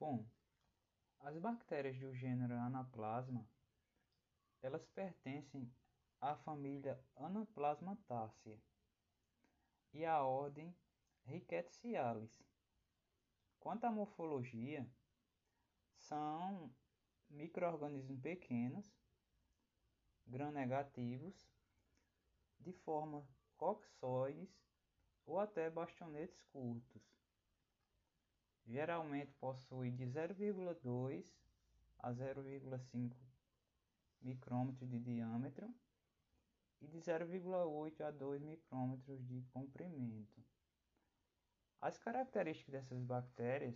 Bom, as bactérias do gênero Anaplasma, elas pertencem à família Anaplasmataceae e à ordem Rickettsiales. Quanto à morfologia, são microorganismos pequenos, gram-negativos, de forma coxoides ou até bastonetes curtos. Geralmente possui de 0,2 a 0,5 micrômetros de diâmetro e de 0,8 a 2 micrômetros de comprimento. As características dessas bactérias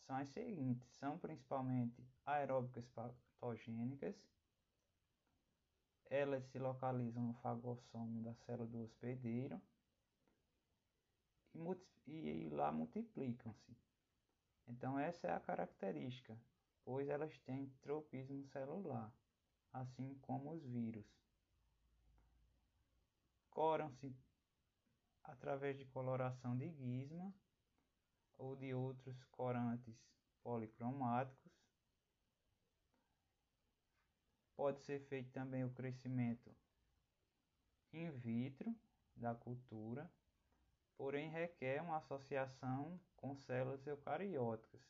são as seguintes: são principalmente aeróbicas patogênicas, elas se localizam no fagossomo da célula do hospedeiro e, e lá multiplicam-se. Então, essa é a característica, pois elas têm tropismo celular, assim como os vírus. Coram-se através de coloração de guisma ou de outros corantes policromáticos. Pode ser feito também o crescimento in vitro da cultura, porém requer uma associação com células eucarióticas,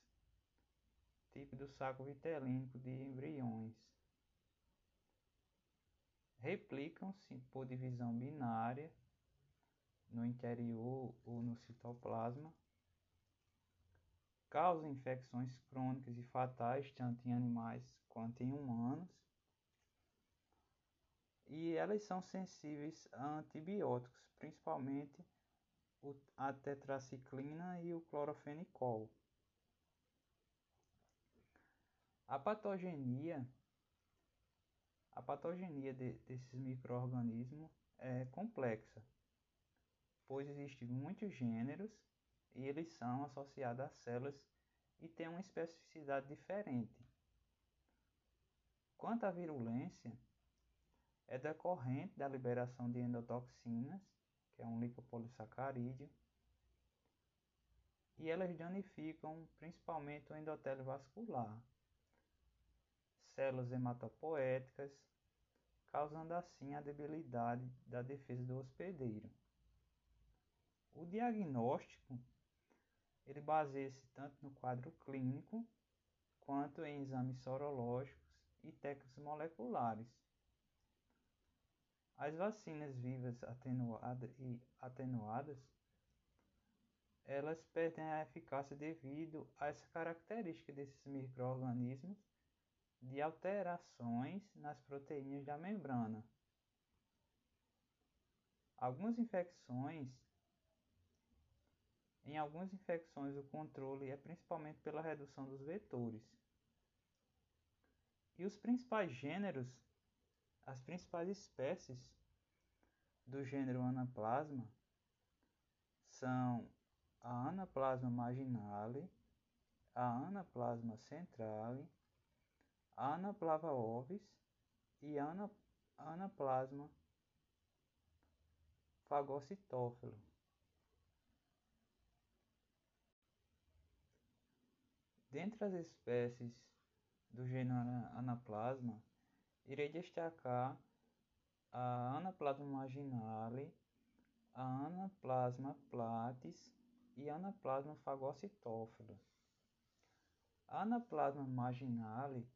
tipo do saco vitelínico de embriões. Replicam-se por divisão binária no interior ou no citoplasma, causam infecções crônicas e fatais tanto em animais quanto em humanos, e elas são sensíveis a antibióticos, principalmente a tetraciclina e o clorofenicol. A patogenia, a patogenia de, desses microorganismos é complexa pois existem muitos gêneros e eles são associados a células e têm uma especificidade diferente. Quanto à virulência, é decorrente da liberação de endotoxinas, que é um lipopolissacarídeo, e elas danificam principalmente o endotélio vascular, células hematopoéticas, causando assim a debilidade da defesa do hospedeiro. O diagnóstico ele baseia-se tanto no quadro clínico quanto em exames sorológicos e técnicas moleculares. As vacinas vivas atenuadas e atenuadas elas perdem a eficácia devido a essa característica desses microorganismos de alterações nas proteínas da membrana. Algumas infecções em algumas infecções, o controle é principalmente pela redução dos vetores. E os principais gêneros, as principais espécies do gênero Anaplasma são a Anaplasma marginale, a Anaplasma centrale, a Anaplava ovis e a Anaplasma fagocitófilo. Dentre as espécies do gênero Anaplasma, irei destacar a Anaplasma marginale, a Anaplasma platis e a Anaplasma fagocitófila. A Anaplasma marginale,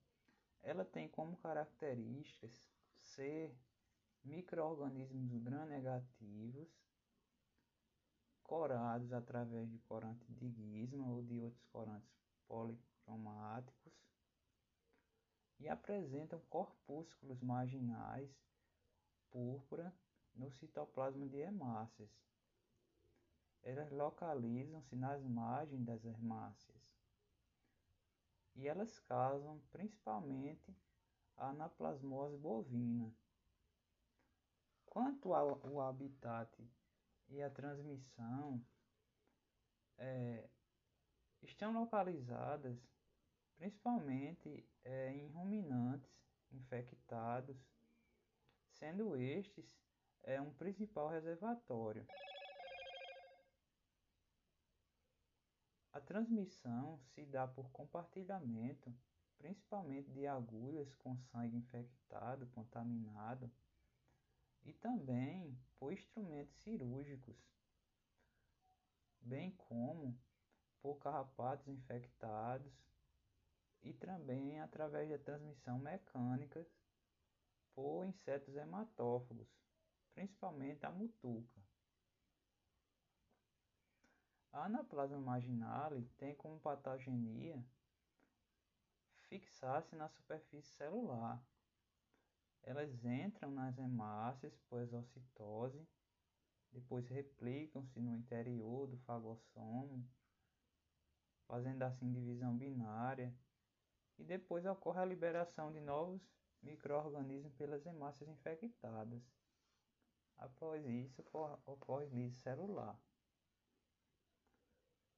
ela tem como características ser microorganismos gram-negativos corados através de corante de guisma ou de outros corantes policromáticos e apresentam corpúsculos marginais púrpura no citoplasma de hemácias. Elas localizam-se nas margens das hemácias e elas causam principalmente a anaplasmose bovina. Quanto ao habitat e a transmissão, é, estão localizadas principalmente é, em ruminantes infectados, sendo estes é, um principal reservatório. A transmissão se dá por compartilhamento, principalmente de agulhas com sangue infectado, contaminado, e também por instrumentos cirúrgicos, bem como por carrapatos infectados e também através da transmissão mecânica por insetos hematófagos, principalmente a mutuca. A anaplasma marginale tem como patogenia fixar-se na superfície celular. Elas entram nas hemácias por exocitose, depois replicam-se no interior do fagossomo, fazendo assim divisão binária, e depois ocorre a liberação de novos microorganismos pelas hemácias infectadas. Após isso, ocorre lise celular.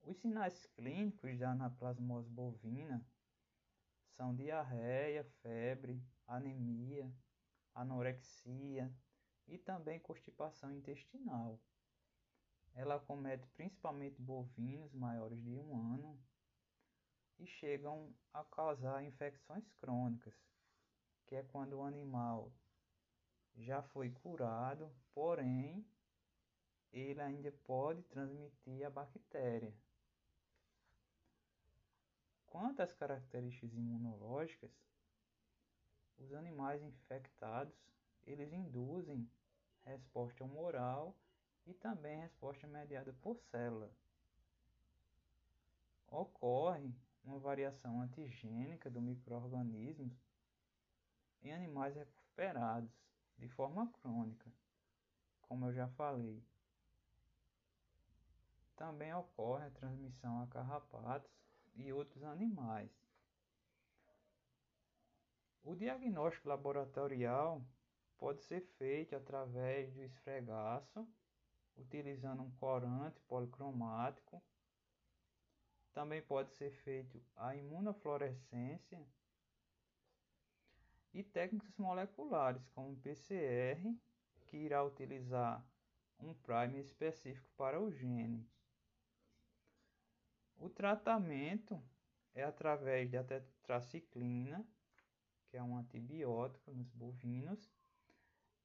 Os sinais clínicos da anaplasmose bovina são diarreia, febre, anemia, anorexia e também constipação intestinal. Ela comete principalmente bovinos maiores de um ano e chegam a causar infecções crônicas, que é quando o animal já foi curado, porém ele ainda pode transmitir a bactéria. Quanto às características imunológicas, os animais infectados, eles induzem resposta humoral e também resposta mediada por célula. Ocorre uma variação antigênica do microorganismo em animais recuperados de forma crônica, como eu já falei. Também ocorre a transmissão a carrapatos e outros animais. O diagnóstico laboratorial pode ser feito através do esfregaço, utilizando um corante policromático. Também pode ser feito a imunofluorescência e técnicas moleculares, como PCR, que irá utilizar um primer específico para o gene. O tratamento é através da tetraciclina, que é um antibiótico nos bovinos,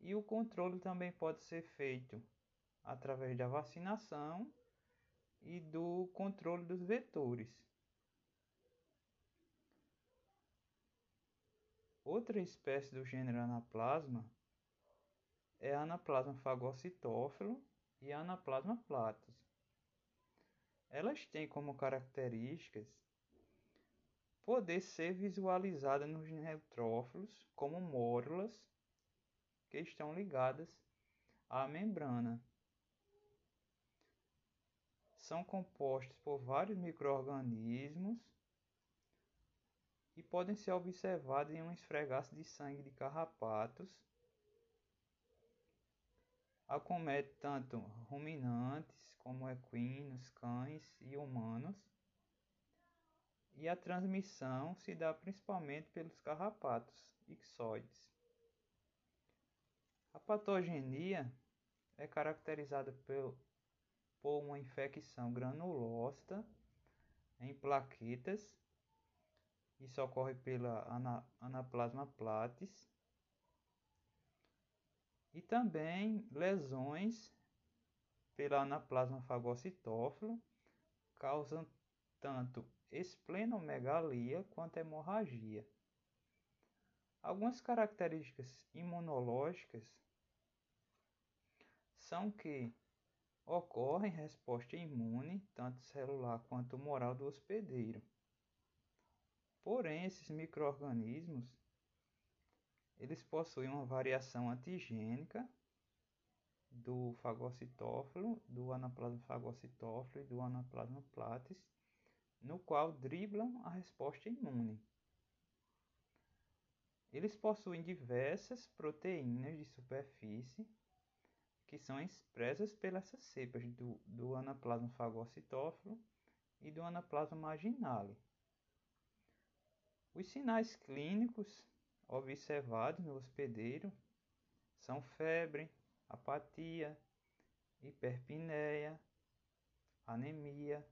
e o controle também pode ser feito através da vacinação e do controle dos vetores. Outra espécie do gênero Anaplasma é Anaplasma fagocitófilo e Anaplasma platus. Elas têm como características poder ser visualizada nos neutrófilos como mórulas que estão ligadas à membrana. São compostos por vários microorganismos e podem ser observados em um esfregaço de sangue de carrapatos. Acomete tanto ruminantes como equinos, cães e humanos. E a transmissão se dá principalmente pelos carrapatos ixoides. A patogenia é caracterizada por, por uma infecção granulosa em plaquetas. Isso ocorre pela anaplasma platis. E também lesões pela anaplasma fagocitófilo, causam tanto esplenomegalia quanto hemorragia. Algumas características imunológicas são que ocorre resposta imune, tanto celular quanto moral do hospedeiro. Porém, esses microorganismos eles possuem uma variação antigênica do fagocitófilo, do anaplasma fagocitófilo e do anaplasma platis, no qual driblam a resposta imune. Eles possuem diversas proteínas de superfície que são expressas pelas cepas do, do anaplasma fagocitófilo e do anaplasma marginale. Os sinais clínicos observados no hospedeiro são febre, apatia, hiperpneia, anemia,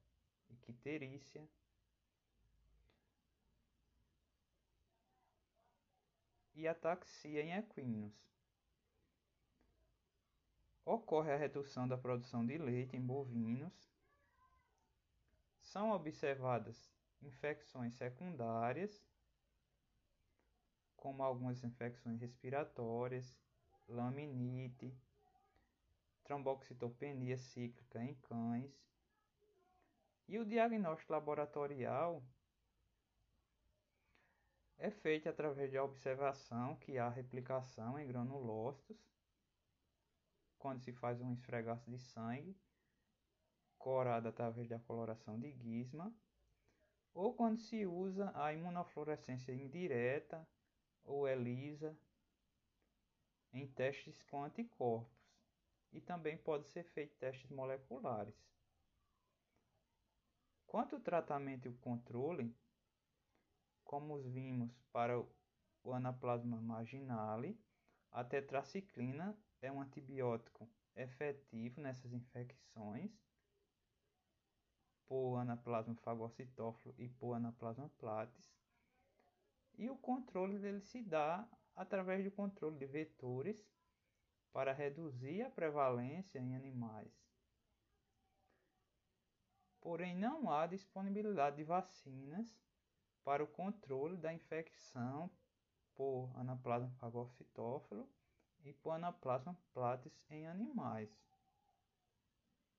icterícia, e ataxia em equinos. Ocorre a redução da produção de leite em bovinos. São observadas infecções secundárias, como algumas infecções respiratórias, laminite, tromboxitopenia cíclica em cães. E o diagnóstico laboratorial é feito através de observação que há replicação em granulócitos, quando se faz um esfregaço de sangue, corado através da coloração de guisma, ou quando se usa a imunofluorescência indireta ou ELISA em testes com anticorpos, e também pode ser feito testes moleculares. Quanto ao tratamento e o controle, como vimos para o anaplasma marginale, a tetraciclina é um antibiótico efetivo nessas infecções por anaplasma fagocitófilo e por anaplasma platis. E o controle dele se dá através do controle de vetores para reduzir a prevalência em animais. Porém, não há disponibilidade de vacinas para o controle da infecção por anaplasma fagocitófilo e por anaplasma platis em animais.